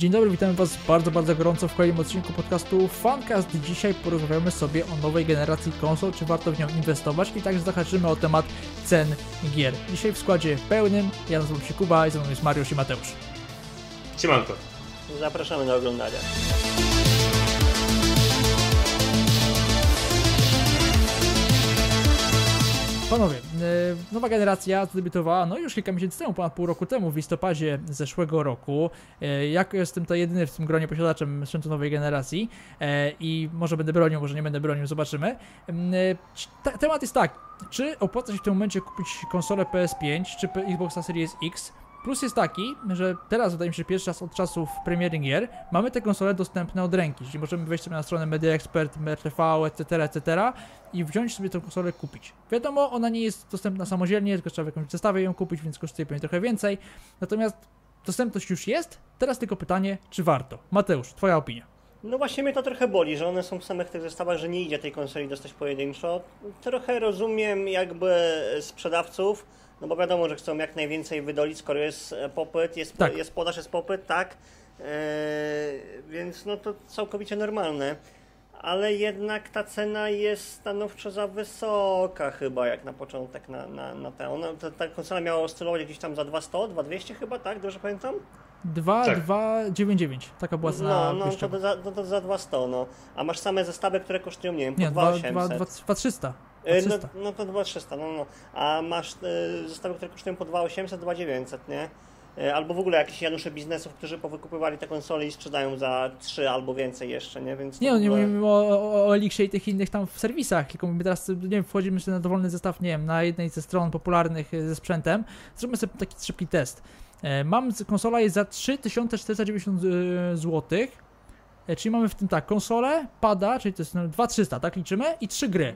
Dzień dobry, witamy Was bardzo, bardzo gorąco w kolejnym odcinku podcastu Funcast. Dzisiaj porozmawiamy sobie o nowej generacji konsol, czy warto w nią inwestować i także zahaczymy o temat cen gier. Dzisiaj w składzie pełnym, ja nazywam się Kuba i ze mną jest Mariusz i Mateusz. Siemanko. Zapraszamy do oglądania. Panowie, e, nowa generacja zadebiutowała no już kilka miesięcy temu, ponad pół roku temu, w listopadzie zeszłego roku. E, Jak jestem to jedyny w tym gronie posiadaczem sprzętu nowej generacji e, i może będę bronił, może nie będę bronił, zobaczymy. Te- Temat jest tak, czy opłaca się w tym momencie kupić konsolę PS5 czy Xboxa Series X? Plus jest taki, że teraz wydaje mi się, pierwszy raz od czasów premiery gier mamy te konsole dostępne od ręki, czyli możemy wejść sobie na stronę Media Expert, RTV, etc., etc. i wziąć sobie tę konsolę kupić. Wiadomo, ona nie jest dostępna samodzielnie, tylko trzeba w jakimś zestawie ją kupić, więc kosztuje pewnie trochę więcej. Natomiast dostępność już jest, teraz tylko pytanie, czy warto? Mateusz, twoja opinia. No właśnie mnie to trochę boli, że one są w samych tych zestawach, że nie idzie tej konsoli dostać pojedynczo. Trochę rozumiem jakby sprzedawców, no bo wiadomo, że chcą jak najwięcej wydolić, skoro jest e, popyt, jest, Tak. jest podaż, jest popyt, tak. Eee, więc no to całkowicie normalne. Ale jednak ta cena jest stanowczo za wysoka chyba, jak na początek na, na, na tę. Ona, ta, ta konsola miała oscylować gdzieś tam za 200, 2200 chyba, tak? Dobrze pamiętam? 2, Tak. 2, 9, 9. Taka była cena No, no to, za, no to za 200, no. A masz same zestawy, które kosztują, nie wiem, po Nie, 2, 2, 2, 2800. 2, 300. E, No, 300. no to 2300, no, no. A masz e, zestawy, które kosztują po 2800, 2900, nie? E, Albo w ogóle jakieś Janusze biznesów, którzy powykupywali te konsole i sprzedają za 3 albo więcej jeszcze, nie? Więc Nie, no nie ogóle- mówimy o, o, o Elixie i tych innych tam w serwisach, tylko my teraz, nie wiem, wchodzimy sobie na dowolny zestaw, nie wiem, na jednej ze stron popularnych e, ze sprzętem, zróbmy sobie taki szybki test. E, mam, konsola jest za 3490 zł, e, czyli mamy w tym tak, konsolę, pada, czyli to jest no, 2300, tak liczymy, i trzy gry.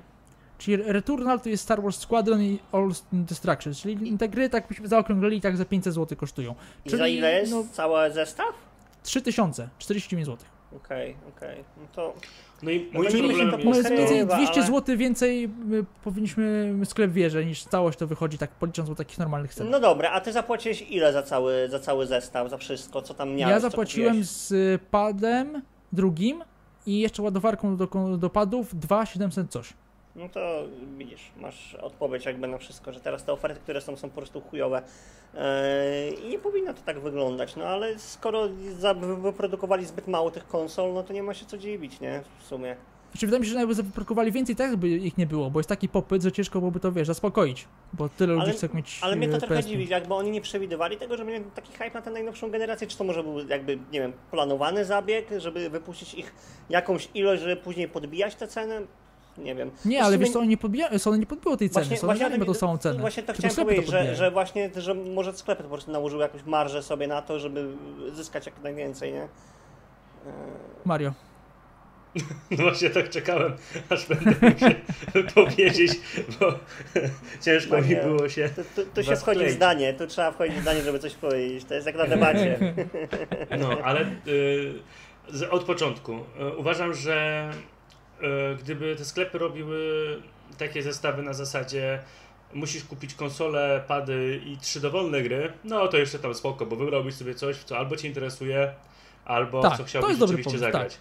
Czyli Returnal to jest Star Wars Squadron i All Destruction, czyli te gry, tak byśmy zaokrąglili, tak za 500 zł kosztują. I czyli, za ile jest no- cały zestaw? 3000, 49 zł. Okej, okej. No to No i No moim to nie problemem to No jest więcej Chyba, 200 ale- zł więcej powinniśmy sklep wierzę niż całość to wychodzi tak policząc po takich normalnych cenach. No dobra, a ty zapłaciłeś ile za cały, za cały zestaw, za wszystko, co tam miałeś? ja zapłaciłem z padem drugim i jeszcze ładowarką do, do padów 2700 coś. No to widzisz, masz odpowiedź jakby na wszystko, że teraz te oferty, które są, są po prostu chujowe Eee, i nie powinno to tak wyglądać, no ale skoro wyprodukowali zbyt mało tych konsol, no to nie ma się co dziwić, nie, w sumie. Znaczy wydaje mi się, że jakby zaprodukowali więcej, tak by ich nie było, bo jest taki popyt, że ciężko byłoby to, wiesz, zaspokoić, bo tyle Ale- ludzi chce mieć Ale mnie to y, trochę PS5. dziwi, jakby oni nie przewidywali tego, że będzie taki hype na tę najnowszą generację, czy to może był jakby, nie wiem, planowany zabieg, żeby wypuścić ich jakąś ilość, żeby później podbijać te ceny? Nie wiem. Nie, ale wiesz co, oni nie, podbija, Sony nie podbiło tej ceny, Sony właśnie, ma tą samą cenę. właśnie to Tylko chciałem powiedzieć, że, że właśnie, że może sklepy po prostu nałożyły jakąś marżę sobie na to, żeby zyskać jak najwięcej, nie? Eee, Mario. No właśnie tak czekałem, aż będę mógł się powiedzieć, bo ciężko mi Nie. było się... Tu, tu, tu się wchodzi w zdanie, tu trzeba wchodzić w zdanie, żeby coś powiedzieć. To jest jak na debacie. No, ale y, od początku. Y, uważam, że gdyby te sklepy robiły takie zestawy na zasadzie musisz kupić konsolę, pady i trzy dowolne gry, no to jeszcze tam spoko, bo wybrałbyś sobie coś, co albo cię interesuje, albo Tak, co chciałbyś rzeczywiście pomysł, zagrać.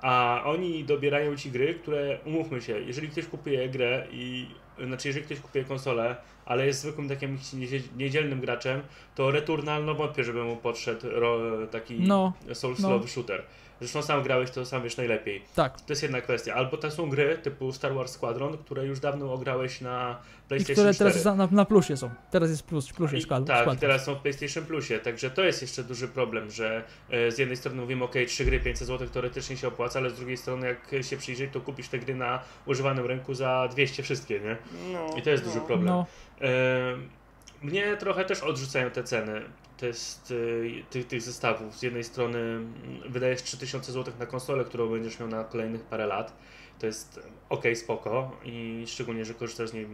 A oni dobierają ci gry, które, umówmy się, jeżeli ktoś kupuje grę i, znaczy jeżeli ktoś kupuje konsolę, ale jest zwykłym takim niedzielnym graczem, to Returnal no wątpię, żeby mu podszedł taki No, soulslowy no. shooter. Zresztą sam grałeś, to sam wiesz najlepiej. Tak. To jest jedna kwestia. Albo to są gry typu Star Wars Squadron, które już dawno ograłeś na I PlayStation które 4. teraz na, na plusie są. Teraz jest plus, plus I, jest skład. tak, i teraz są w PlayStation Plusie, także to jest jeszcze duży problem, że e, z jednej strony mówimy, ok, trzy gry 500 zł teoretycznie się opłaca, ale z drugiej strony jak się przyjrzeć, to kupisz te gry na używanym rynku za 200 wszystkie, nie? No, I to jest no. duży problem. No, E, Mnie trochę też odrzucają te ceny test, y, tych, tych zestawów. Z jednej strony mm, wydajesz 3000 zł na konsolę, którą będziesz miał na kolejnych parę lat. To jest ok, spoko i szczególnie, że korzystasz z niej e,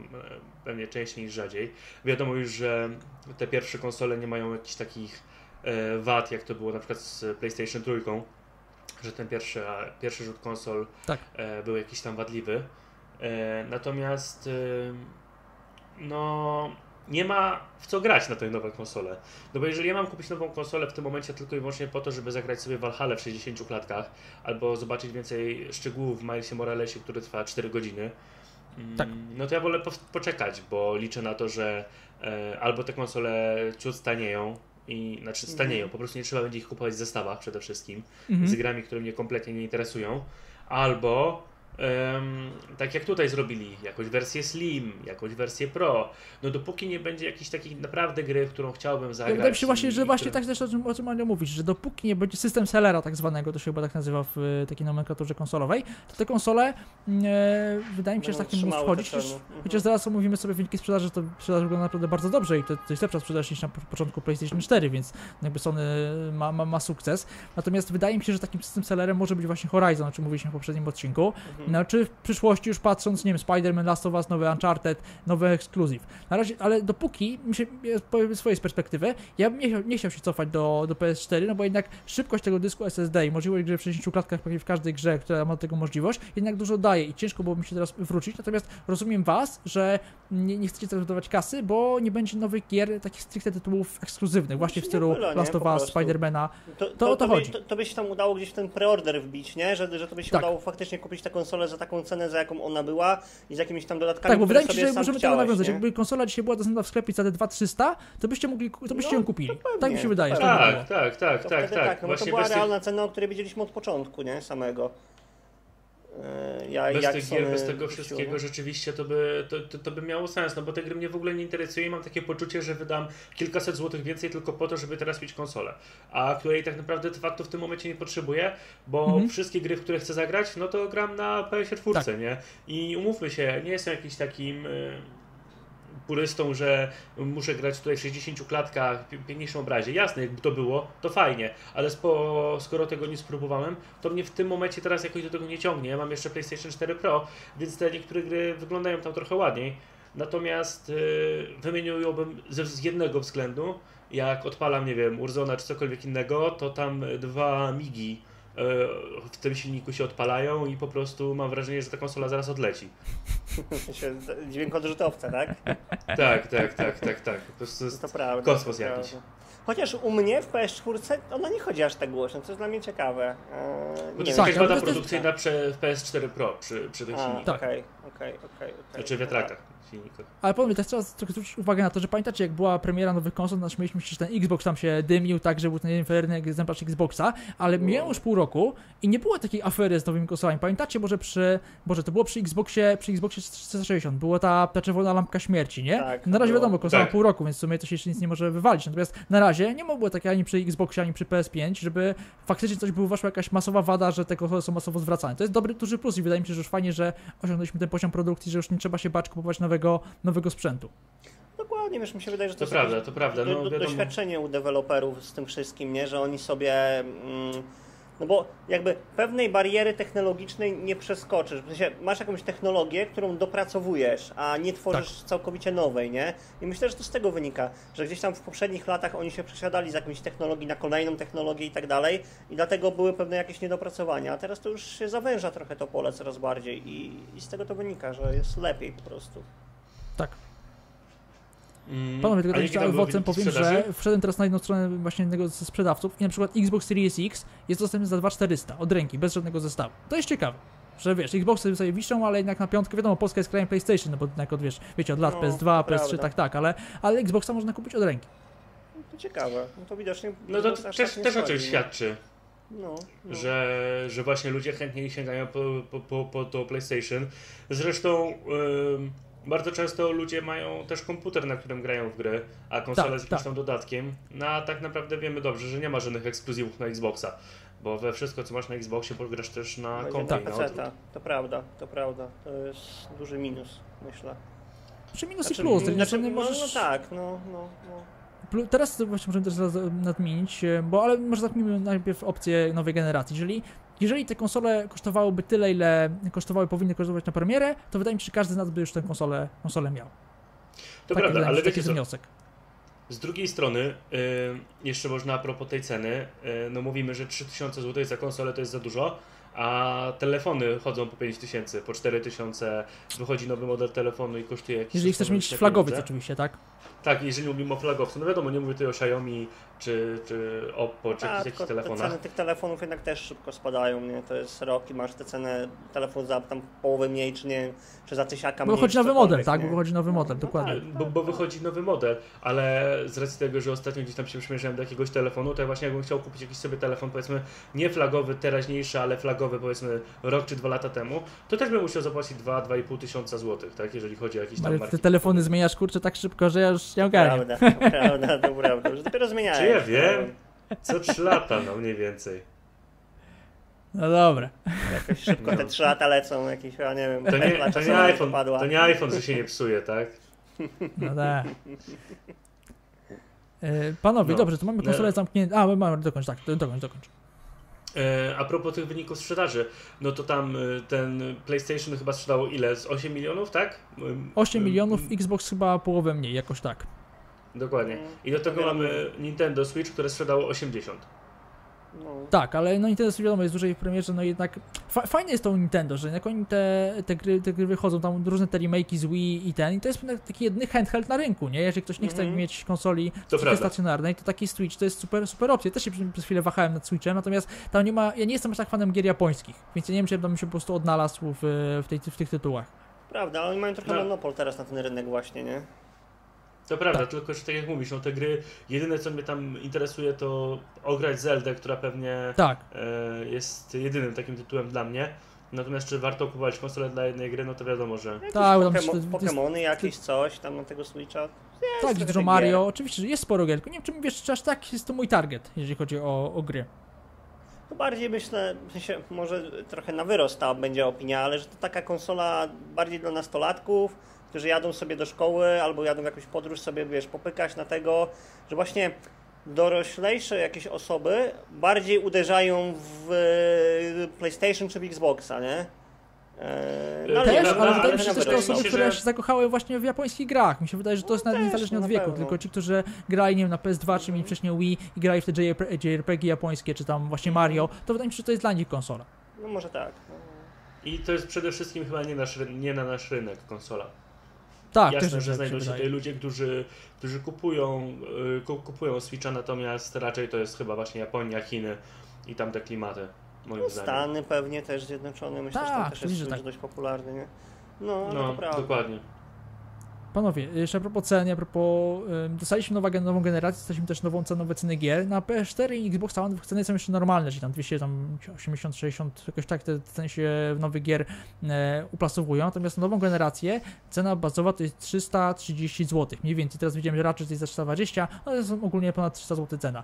pewnie częściej niż rzadziej. Wiadomo już, że te pierwsze konsole nie mają jakichś takich wad, jak to było na przykład z PlayStation 3, że ten pierwszy, pierwszy rzut konsol Tak. e, był jakiś tam wadliwy. E, natomiast no nie ma w co grać na tej nowej konsole. No bo jeżeli ja mam kupić nową konsolę w tym momencie tylko i wyłącznie po to, żeby zagrać sobie Valhalla w 60 klatkach, albo zobaczyć więcej szczegółów w Milesie Moralesie, który trwa 4 godziny, mm, tak. no to ja wolę po poczekać, bo liczę na to, że e, albo te konsole ciut stanieją, i znaczy stanieją, mhm. po prostu nie trzeba będzie ich kupować w zestawach przede wszystkim, mhm. z grami, które mnie kompletnie nie interesują, albo Um, tak jak tutaj zrobili, jakąś wersję Slim, jakąś wersję Pro. No dopóki nie będzie jakiejś takiej naprawdę gry, w którą chciałbym zagrać. Wydaje mi się właśnie, że właśnie tak też o czym, o czym Anio mówisz, że dopóki nie będzie system sellera tak zwanego, to się chyba tak nazywa w e, takiej nomenklaturze konsolowej, to te konsole mm, e, wydaje mi się, że tak nie mogą wchodzić. Chociaż, mhm. chociaż zaraz omówimy sobie wyniki sprzedaży, to sprzedaż wygląda naprawdę bardzo dobrze i to, to jest lepsza sprzedaż niż na początku PlayStation 4, więc jakby Sony ma, ma, ma sukces. Natomiast wydaje mi się, że takim system sellerem może być właśnie Horizon, o czym mówiliśmy w poprzednim odcinku. Mhm. No, czy w przyszłości już patrząc, nie wiem, Spider-Man, Last of Us, nowy Uncharted, nowy Exclusive. Na razie, ale dopóki, powiem swojej perspektywy, ja bym nie chciał, nie chciał się cofać do, do PS4, no bo jednak szybkość tego dysku SSD i możliwość gry w 60 klatkach w każdej grze, która ma tego możliwość, jednak dużo daje i ciężko byłoby mi się teraz wrócić, natomiast rozumiem Was, że nie, nie chcecie teraz kasy, bo nie będzie nowych gier, takich stricte tytułów ekskluzywnych, właśnie w stylu Last of Us, Spidermana. To, to, to, to. By, to, to by się tam udało gdzieś w ten preorder wbić, nie? Że, że to by się tak. udało faktycznie kupić tę konsolę za taką cenę, za jaką ona była i z jakimiś tam dodatkami. Tak, bo wydaje mi się, że możemy tego nawiązać. Nie? Jakby konsola dzisiaj była dostępna w sklepie za te 2300, to byście mogli, to byście no, ją kupili. Pewnie, tak mi się wydaje. Tak, tak, tak, tak, tak, tak. No to była realna cena, o której wiedzieliśmy od początku, nie? Samego. E, ja, bez tych gier, bez tego wszystkiego rzeczywiście to by, to, to, to, by miało sens, no bo te gry mnie w ogóle nie interesuje i mam takie poczucie, że wydam kilkaset złotych więcej tylko po to, żeby teraz mieć konsolę, a której tak naprawdę de facto w tym momencie nie potrzebuję, bo mhm. wszystkie gry, w które chcę zagrać, no to gram na PS4, tak. nie? I umówmy się, nie jestem jakiś takim y, purystą, że muszę grać tutaj w 60 klatkach, piękniejszym obrazie. Jasne, jakby to było, to fajnie, ale spo, skoro tego nie spróbowałem, to mnie w tym momencie teraz jakoś do tego nie ciągnie. Ja mam jeszcze PlayStation 4 Pro, więc te niektóre gry wyglądają tam trochę ładniej. Natomiast yy, wymieniłbym z jednego względu, jak odpalam, nie wiem, Urzona czy cokolwiek innego, to tam dwa migi w tym silniku się odpalają i po prostu mam wrażenie, że ta konsola zaraz odleci. Dźwięk odrzutowca, tak? tak, tak, tak, tak, tak. Po prostu jest to prawda, kosmos to jakiś. Prawda. Chociaż u mnie w PS4 ona nie chodzi aż tak głośno, co jest dla mnie ciekawe. Eee, to jest jakaś wada produkcyjna w PS4 Pro przy, przy tych silnikach. Okej, okej, okej. Znaczy wiatrakach Ale powiem, też trzeba zwrócić uwagę na to, że pamiętacie, jak była premiera nowych konsol, to śmieliśmy się, że ten Xbox tam się dymił, tak, że był ten inferiorny egzemplarz Xboxa, ale no. minęło już pół roku i nie było takiej afery z nowymi konsolami. Pamiętacie, może przy, Boże, to było przy Xboxie, przy Xboxie 360, była ta, ta czerwona lampka śmierci, nie? Tak, na razie wiadomo, konsola tak. pół roku, więc w sumie to się jeszcze nic nie może wywalić. Natomiast na razie nie mogło takiej ani przy Xboxie, ani przy PS5, żeby faktycznie coś było waszła jakaś masowa wada, że te konsole są masowo zwracane. To jest dobry, duży plus i wydaje mi się, że już fajnie, że osiągnęliśmy ten poziom produkcji, że już nie trzeba się bać kupować nowego, nowego sprzętu. Dokładnie, wiesz, mi się wydaje, że to, to jest prawda, to prawda. No, do, doświadczenie u deweloperów z tym wszystkim, nie? że oni sobie. Mm, no bo jakby pewnej bariery technologicznej nie przeskoczysz. W sensie masz jakąś technologię, którą dopracowujesz, a nie tworzysz tak. całkowicie nowej, nie? I myślę, że to z tego wynika, że gdzieś tam w poprzednich latach oni się przesiadali z jakąś technologii na kolejną technologię i tak dalej i dlatego były pewne jakieś niedopracowania, a teraz to już się zawęża trochę to pole coraz bardziej i, i z tego to wynika, że jest lepiej po prostu. Tak. Mm, Panowie, tylko jeszcze owocem powiem, że wszedłem teraz na jedną stronę właśnie jednego ze sprzedawców i na przykład Xbox Series X jest dostępny za 2400 od ręki, bez żadnego zestawu. To jest ciekawe. Że wiesz, Xboxy sobie wiszą, ale jednak na piątkę, wiadomo, Polska jest krajem PlayStation, no bo jednak od, wiesz, wiecie, od lat no, PS2, PS3, tak, tak, ale, ale Xboxa można kupić od ręki. No to ciekawe, no to widocznie... No to też, tak też o czymś świadczy. No, no. Że, że właśnie ludzie chętnie sięgają po, po, po, po to PlayStation. Zresztą... Yy bardzo często ludzie mają też komputer, na którym grają w gry, a konsolę tak, z jakimś tak. tam dodatkiem. No a tak naprawdę wiemy dobrze, że nie ma żadnych ekskluzywów na Xboxa. Bo we wszystko, co masz na Xboxie, pograsz też na kompie. Tak, to prawda, to prawda. To jest duży minus, myślę. Przy minus znaczy, i plus. Znaczy, znaczy, możesz... no, no tak, no, no, no. Teraz właśnie możemy też nadmienić, bo ale może zacznijmy najpierw opcję nowej generacji, czyli jeżeli te konsole kosztowałyby tyle, ile kosztowały, powinny kosztować na premierę, to wydaje mi się, że każdy z nas by już tę konsolę, konsolę miał. To taki prawda, ale taki wiecie wniosek. Z drugiej strony, yy, jeszcze można a propos tej ceny, yy, no mówimy, że 3000 zł za konsolę to jest za dużo, a telefony chodzą po 5000, po 4000, wychodzi nowy model telefonu i kosztuje jakieś... Jeżeli chcesz mieć flagowiec oczywiście, tak? Tak, jeżeli mówimy o flagowcu, no wiadomo, nie mówię tutaj o Xiaomi, czy, czy Oppo, czy Tak, jakichś, tylko jakichś telefonach. te ceny tych telefonów jednak też szybko spadają, nie? To jest rok i masz te ceny telefon za tam połowę mniej, czy nie czy za tysiaka Bo mniej. wychodzi czy nowy model, tak? nie? Bo wychodzi nowy model, no dokładnie. tak. Bo, bo wychodzi nowy model, ale z racji tego, że ostatnio gdzieś tam się przymierzałem do jakiegoś telefonu, to ja właśnie jakbym chciał kupić jakiś sobie telefon, powiedzmy, nie flagowy, teraźniejszy, ale flagowy, powiedzmy, rok czy dwa lata temu, to też bym musiał zapłacić 2-2,5 tysiąca złotych, tak? Jeżeli chodzi o jakieś tam Ale marki. te telefony zmieniasz kurczę tak szybko, że ja już nie ogarniam. Prawda, to prawda, to prawda. Już dopiero zmieniałem. Czy ja wiem? Co 3 lata, no mniej więcej. No dobra. Jakoś szybko te trzy lata lecą, jakieś, ja nie wiem, To nie, to nie iPhone, wypadła. to nie iPhone, że się nie psuje, tak? No tak. Panowie, No. dobrze, to mamy konsolę No. zamkniętą. A, my mamy, dokończ, tak, dokończ, dokończ. E, A propos tych wyników sprzedaży, no to tam e, ten PlayStation chyba sprzedało ile? Z 8 milionów, tak? Em, 8 em, milionów, Xbox chyba połowę mniej, jakoś tak. Dokładnie. I do tego mamy Nintendo Switch, które sprzedało 80. No. Tak, ale no Nintendo wiadomo jest dłużej w premierze, no jednak fa fajne jest to Nintendo, że jak oni te, te, gry, te gry wychodzą, tam różne te remake'i z Wii i ten, i to jest taki jedny handheld na rynku, nie? Jeżeli ktoś nie chce Mhm. mieć konsoli stacjonarnej, to taki Switch to jest super, super opcja. Też się przez, chwilę wahałem nad Switchem, natomiast tam nie ma, ja nie jestem aż tak fanem gier japońskich, więc ja nie wiem, czy ja bym się po prostu odnalazł w, w, tej, w tych tytułach. Prawda, ale oni mają trochę No. monopol teraz na ten rynek właśnie, nie? To prawda, tylko że tak jak mówisz, no te gry, jedyne co mnie tam interesuje to ograć Zeldę, która pewnie Tak, e, jest jedynym takim tytułem dla mnie. Natomiast czy warto kupować konsolę dla jednej gry, no to wiadomo, że Tak, tam pokemo- to- to jest- Pokemony jakieś, coś tam na tego Switcha. Jest tak, dużo Mario, gier. oczywiście, że jest sporo gier, tylko nie wiem, czy wiesz, czy aż tak jest to mój target, jeżeli chodzi o, o gry. To bardziej myślę, może trochę na wyrost ta będzie opinia, ale że to taka konsola bardziej dla nastolatków, którzy jadą sobie do szkoły albo jadą w jakąś podróż sobie, wiesz, popykać na tego, że właśnie doroślejsze jakieś osoby bardziej uderzają w PlayStation czy w Xboxa, nie? E, Też, Też, prawda, ale wydaje mi się na też te osoby, się, które że- się zakochały właśnie w japońskich grach. Mi się wydaje, że to jest nawet też, niezależnie no od na wieku, pewno. tylko ci, którzy grali nie wiem, na PS2 czy mieli wcześniej Wii i grali w te JRP JRPG japońskie, czy tam właśnie Mario, to wydaje mi się, że to jest dla nich konsola. No może tak. No. i to jest przede wszystkim chyba nie, nasz, nie na nasz rynek konsola. Tak, Jasne, też że znajdą się tutaj ludzie, którzy, którzy kupują, y, ku- kupują Switcha, natomiast raczej to jest chyba właśnie Japonia, Chiny i tamte klimaty, moim No, zdaniem. Stany pewnie też zjednoczone, myślę, że Tak, tam też jest Switch tak. dość popularny, nie? No, no, No, to prawda. dokładnie. Panowie, jeszcze a propos ceny, a propos, ym, dostaliśmy gen- nową generację, dostaliśmy też nową cenę, nowe ceny gier. Na PS4 i Xbox One ceny są jeszcze normalne, czyli tam 200, tam 80, 60, jakoś tak te ceny się w nowych gier e, uplasowują. Natomiast na nową generację cena bazowa to jest 330 zł. Mniej więcej, teraz widziałem, że raczej to jest za 320, ale to jest ogólnie ponad 300 zł cena.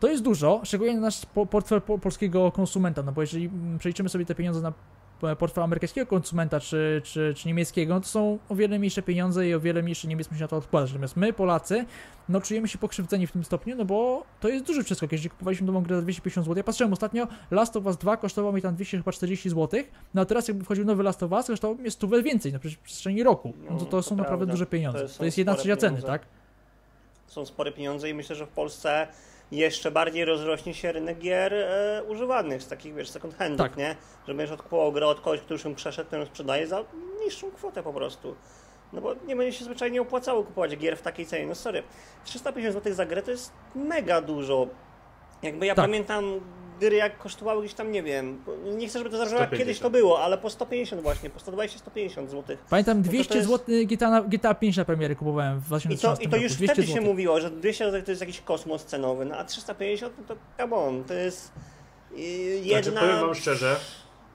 To jest dużo, szczególnie na nasz po- portfel po- polskiego konsumenta, no bo jeżeli mm, przeliczymy sobie te pieniądze na p- portfel amerykańskiego konsumenta czy, czy, czy niemieckiego, no to są o wiele mniejsze pieniądze i o wiele mniejszy Niemiec musi na to odkładać. Natomiast my, Polacy, no czujemy się pokrzywdzeni w tym stopniu, no bo to jest duży przeskok. Jeżeli kupowaliśmy nową grę za 250 zł, ja patrzyłem ostatnio, Last of Us 2 kosztował mi tam 240 zł, no a teraz jakby wchodził nowy Last of Us, kosztował mnie 100 więcej, no przecież w przestrzeni roku. No to, No, to to są naprawdę prawda. duże pieniądze. To To, jest jedna trzecia ceny, tak? Są spore pieniądze i myślę, że w Polsce jeszcze bardziej rozrośnie się rynek gier e, używanych, z takich, wiesz, second handów, Tak. nie? Że będziesz odkupował grę od kogoś, który już ją przeszedł, ją sprzedaje za niższą kwotę po prostu. No bo nie będzie się zwyczajnie opłacało kupować gier w takiej cenie. No sorry, 350 zł za grę to jest mega dużo. Jakby ja Tak. pamiętam gry jak kosztowały gdzieś tam, nie wiem, nie chcę, żeby to 150. kiedyś to było, ale po 150 właśnie, po 120-150 zł. Pamiętam No to 200 to jest- zł GTA, na, GTA 5 na premiery kupowałem w I to, 2013 I to już roku. 200 wtedy się mówiło, że 200 zł to jest jakiś kosmos cenowy, no a 350 no to come on, to jest yy, jedna, Znaczy, powiem wam szczerze,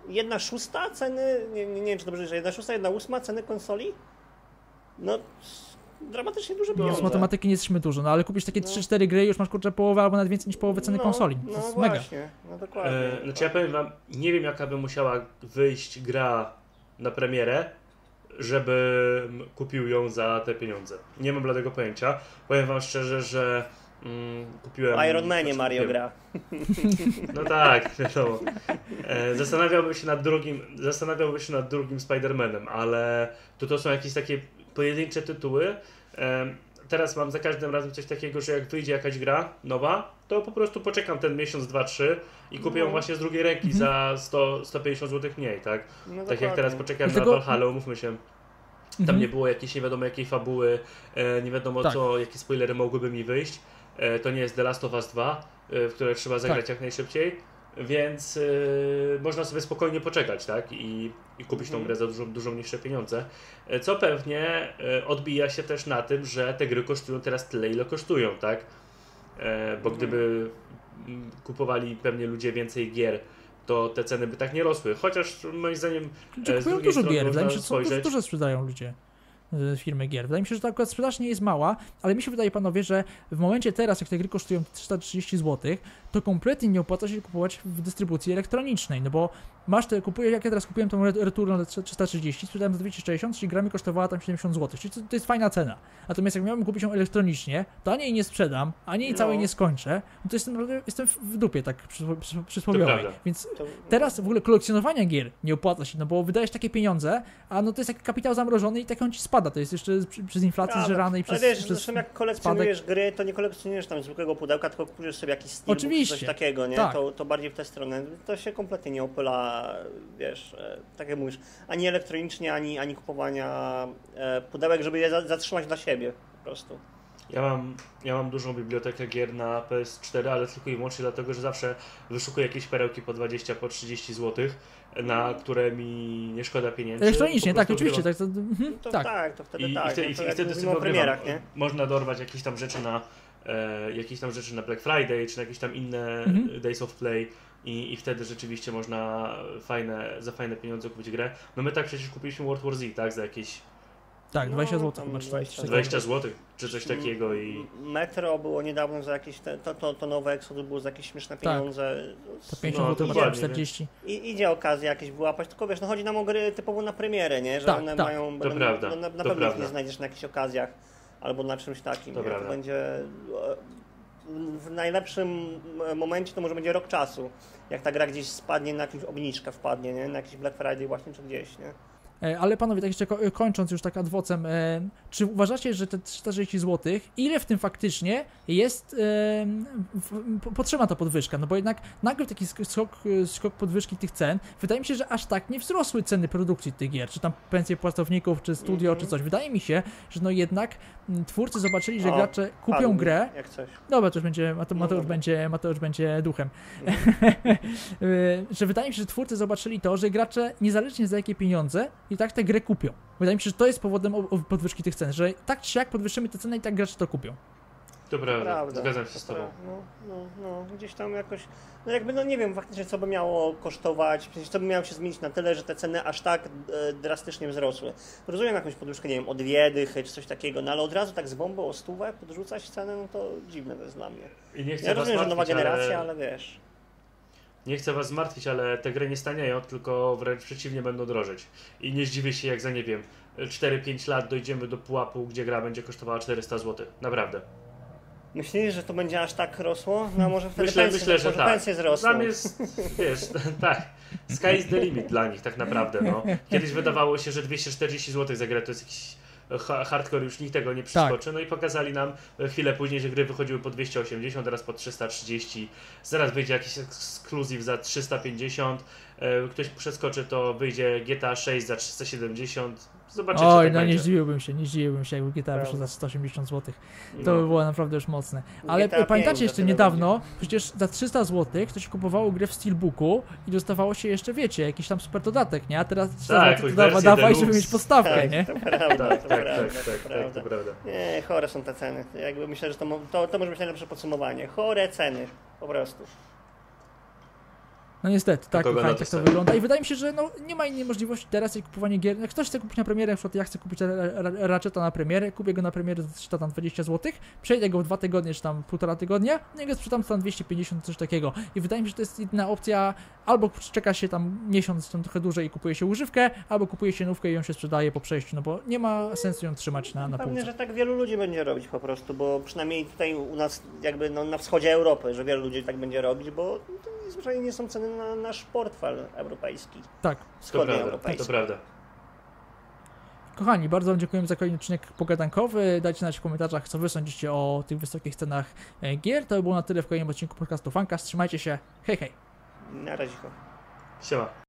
jedna szósta ceny, nie, nie, nie wiem czy dobrze, że jedna szósta, jedna ósma ceny konsoli? No dramatycznie duże No, pieniądze. z matematyki nie jesteśmy dużo, no ale kupisz takie No. 3-4 gry i już masz kurczę połowę albo nawet więcej niż połowę ceny no, konsoli. To No jest mega. właśnie, no dokładnie. e, znaczy ja powiem wam, nie wiem jaka by musiała wyjść gra na premierę, żebym kupił ją za te pieniądze. Nie mam bladego pojęcia. Powiem wam szczerze, że mm, kupiłem... W Iron Manie znaczy, Mario gra. No tak, wiadomo. E, zastanawiałbym się nad drugim, zastanawiałbym się nad drugim Spider-Manem, ale to to są jakieś takie pojedyncze tytuły. Teraz mam za każdym razem coś takiego, że jak wyjdzie jakaś gra nowa, to po prostu poczekam ten miesiąc, dwa, trzy i kupię ją No. właśnie z drugiej ręki Mhm. za 100, 150 zł mniej, tak? No Tak jak teraz Dlatego- na Valhalla, umówmy się. Tam Mhm. nie było jakiejś nie wiadomo jakiej fabuły, e, nie wiadomo Tak. co, jakie spoilery mogłyby mi wyjść. E, to nie jest The Last of Us 2, e, w które trzeba zagrać Tak. jak najszybciej, więc e, można sobie spokojnie poczekać, tak? I, i kupić tą Mhm. grę za dużo, dużo mniejsze pieniądze. E, co pewnie e, odbija się też na tym, że te gry kosztują teraz tyle, ile kosztują, tak? E, bo Mhm. gdyby mm, kupowali pewnie ludzie więcej gier, to te ceny by tak nie rosły. Chociaż moim zdaniem Czy kupują dużo gier, wydaje mi się, dużo, spojrzeć- dużo sprzedają ludzie firmy gier. Wydaje mi się, że ta akurat sprzedaż nie jest mała, ale mi się wydaje, panowie, że w momencie teraz, jak te gry kosztują 330 zł, to kompletnie nie opłaca się kupować w dystrybucji elektronicznej, no bo masz te, kupujesz, jak ja teraz kupiłem tą za 330, sprzedałem za 260, czyli gra mi kosztowała tam 70 zł, czyli to, to jest fajna cena. Natomiast jak miałbym kupić ją elektronicznie, to ani jej nie sprzedam, ani jej No. całej nie skończę, no to jestem, jestem w dupie, tak przysło- przysło- przysłowiowej. Więc To- Teraz w ogóle kolekcjonowanie gier nie opłaca się, no bo wydajesz takie pieniądze, a no to jest jak kapitał zamrożony i tak on ci spada. To jest jeszcze przy- przez inflację Prawda. i Ale przez, wiesz, przez zresztą jak kolekcjonujesz gry, to nie kolekcjonujesz tam zwykłego pudełka, tylko kupujesz sobie jakiś steelbook czy Oczywiście. coś takiego, nie? Tak. To, to bardziej w tę stronę. To się kompletnie nie opyla, wiesz, e, tak jak mówisz, ani elektronicznie, ani, ani kupowania e, pudełek, żeby je za, zatrzymać dla siebie po prostu. Ja mam, ja mam dużą bibliotekę gier na PS4, ale tylko i wyłącznie dlatego, że zawsze wyszukuję jakieś perełki po 20, po 30 zł, na które mi nie szkoda pieniędzy. Elektronicznie, tak, oczywiście, tak, to, mhm, To tak. tak, to wtedy I, tak. i, wtedy, no i, to i jak wtedy sobie premierach, nie? Można dorwać jakieś tam rzeczy na e, jakieś tam rzeczy na Black Friday, czy na jakieś tam inne Mhm. Days of Play i, i wtedy rzeczywiście można fajne, za fajne pieniądze kupić grę. No my tak przecież kupiliśmy World War Z, tak, za jakieś Tak, No, 20 zł tam chyba, czy 20 coś 20 zł, czy coś takiego i... Metro było niedawno za jakieś, te, to, to, to nowe Exodus było za jakieś śmieszne Tak. pieniądze. To 50 No, zł, chyba dokładnie, 40. I idzie okazja jakieś wyłapać, tylko wiesz, no chodzi nam o gry typowo na premierę, nie? Że Tak, one tak. mają. To będą- prawda, No, na, na to pewno nie znajdziesz na jakichś okazjach albo na czymś takim. To nie? To będzie. e, W najlepszym momencie to może będzie rok czasu. Jak ta gra gdzieś spadnie na jakąś obniżkę wpadnie, nie? Na jakiś Black Friday właśnie czy gdzieś, nie? E, Ale panowie, tak jeszcze ko- kończąc już tak adwocem, e, czy uważacie, że te 360 zł, ile w tym faktycznie jest, e, potrzebna ta podwyżka? No bo jednak nagle taki sk- skok, e, skok podwyżki tych cen, wydaje mi się, że aż tak nie wzrosły ceny produkcji tych gier, czy tam pensje pracowników, czy studio, Mhm. czy coś. Wydaje mi się, że no jednak m, twórcy zobaczyli, że O, gracze kupią Padł, grę, Jak coś. Dobra, to już będzie, Mate- No Mateusz, dobra. będzie, Mateusz będzie duchem. Y, że wydaje mi się, że twórcy zobaczyli to, że gracze niezależnie za jakie pieniądze i tak tę grę kupią. Wydaje mi się, że to jest powodem podwyżki tych cen, że tak czy jak podwyższymy te ceny i tak gracze to kupią. To prawda, zgadzam się to z Tobą. No, no, no, gdzieś tam jakoś. No jakby, no nie wiem faktycznie, co by miało kosztować. Przecież to by miało się zmienić na tyle, że te ceny aż tak e, drastycznie wzrosły. Rozumiem jakąś podwyżkę, nie wiem, o dwie dychy czy coś takiego, no ale od razu tak z bombą o stówę podrzucać cenę, no to dziwne to jest dla mnie. I nie chcę Ja rozumiem, że nowa generacja, ale... ale wiesz. Nie chcę was zmartwić, ale te gry nie stanieją, tylko wręcz przeciwnie będą drożeć. I nie zdziwię się, jak za nie wiem, 4-5 lat dojdziemy do pułapu, gdzie gra będzie kosztowała 400 zł. Naprawdę. Myślisz, że to będzie aż tak rosło? No może wtedy Myślę, pensje, myślę, że może tak. pensje wzrosną. Tam jest, wiesz, tak, sky is the limit dla nich tak naprawdę, no. Kiedyś wydawało się, że 240 zł za grę to jest jakiś hardcore, już nikt tego nie przeskoczy, no i pokazali nam chwilę później, że gry wychodziły po 280, teraz po 330, zaraz wyjdzie jakiś ekskluzyw za 350, e, ktoś przeskoczy, to wyjdzie GTA 6 za 370, zobaczycie, Oj, tak no nie będzie. zdziwiłbym się, nie zdziwiłbym się, jakby GTA wyszło za 180 zł. To No. by było naprawdę już mocne. Ale GTA pamiętacie 5 jeszcze niedawno, przecież za 300 zł to się kupowało grę w Steelbooku i dostawało się jeszcze, wiecie, jakiś tam super dodatek, nie? A teraz 300 Tak, zł dawa, dawaj, żeby mieć podstawkę, Tak, nie? to prawda, Tak, to tak, prawda, tak, tak, tak, prawda. to prawda. Nie, chore są te ceny. Jakby myślę, że to, to, to może być najlepsze podsumowanie. Chore ceny, po prostu. No niestety, tak, kogo kochani, tak to wygląda. I wydaje mi się, że no, nie ma innej możliwości teraz jak kupowanie gier. Jak ktoś chce kupić na premierę, na przykład ja chcę kupić Ra- Ra- Ratcheta na premierę, kupię go na premierę za 300 tam 20 zł, przejdę go w dwa tygodnie czy tam półtora tygodnia, no i go sprzedam za tam 250 coś takiego. I wydaje mi się, że to jest jedyna opcja, albo czeka się tam miesiąc, tam trochę dłużej i kupuje się używkę, albo kupuje się nówkę i ją się sprzedaje po przejściu, no bo nie ma sensu ją trzymać na, na Pewnie, półce. że tak wielu ludzi będzie robić po prostu, bo przynajmniej tutaj u nas, jakby no, na wschodzie Europy, że wielu ludzi tak będzie robić, bo to zwyczajnie nie są ceny na nasz portfel europejski, Tak. To prawda, to wschodnioeuropejski. prawda. Kochani, bardzo Wam dziękujemy za kolejny odcinek pogadankowy. Dajcie znać w komentarzach, co Wy sądzicie o tych wysokich cenach e, gier. To by było na tyle w kolejnym odcinku podcastu Fancast. Trzymajcie się. Hej, hej. Na razie. Siema.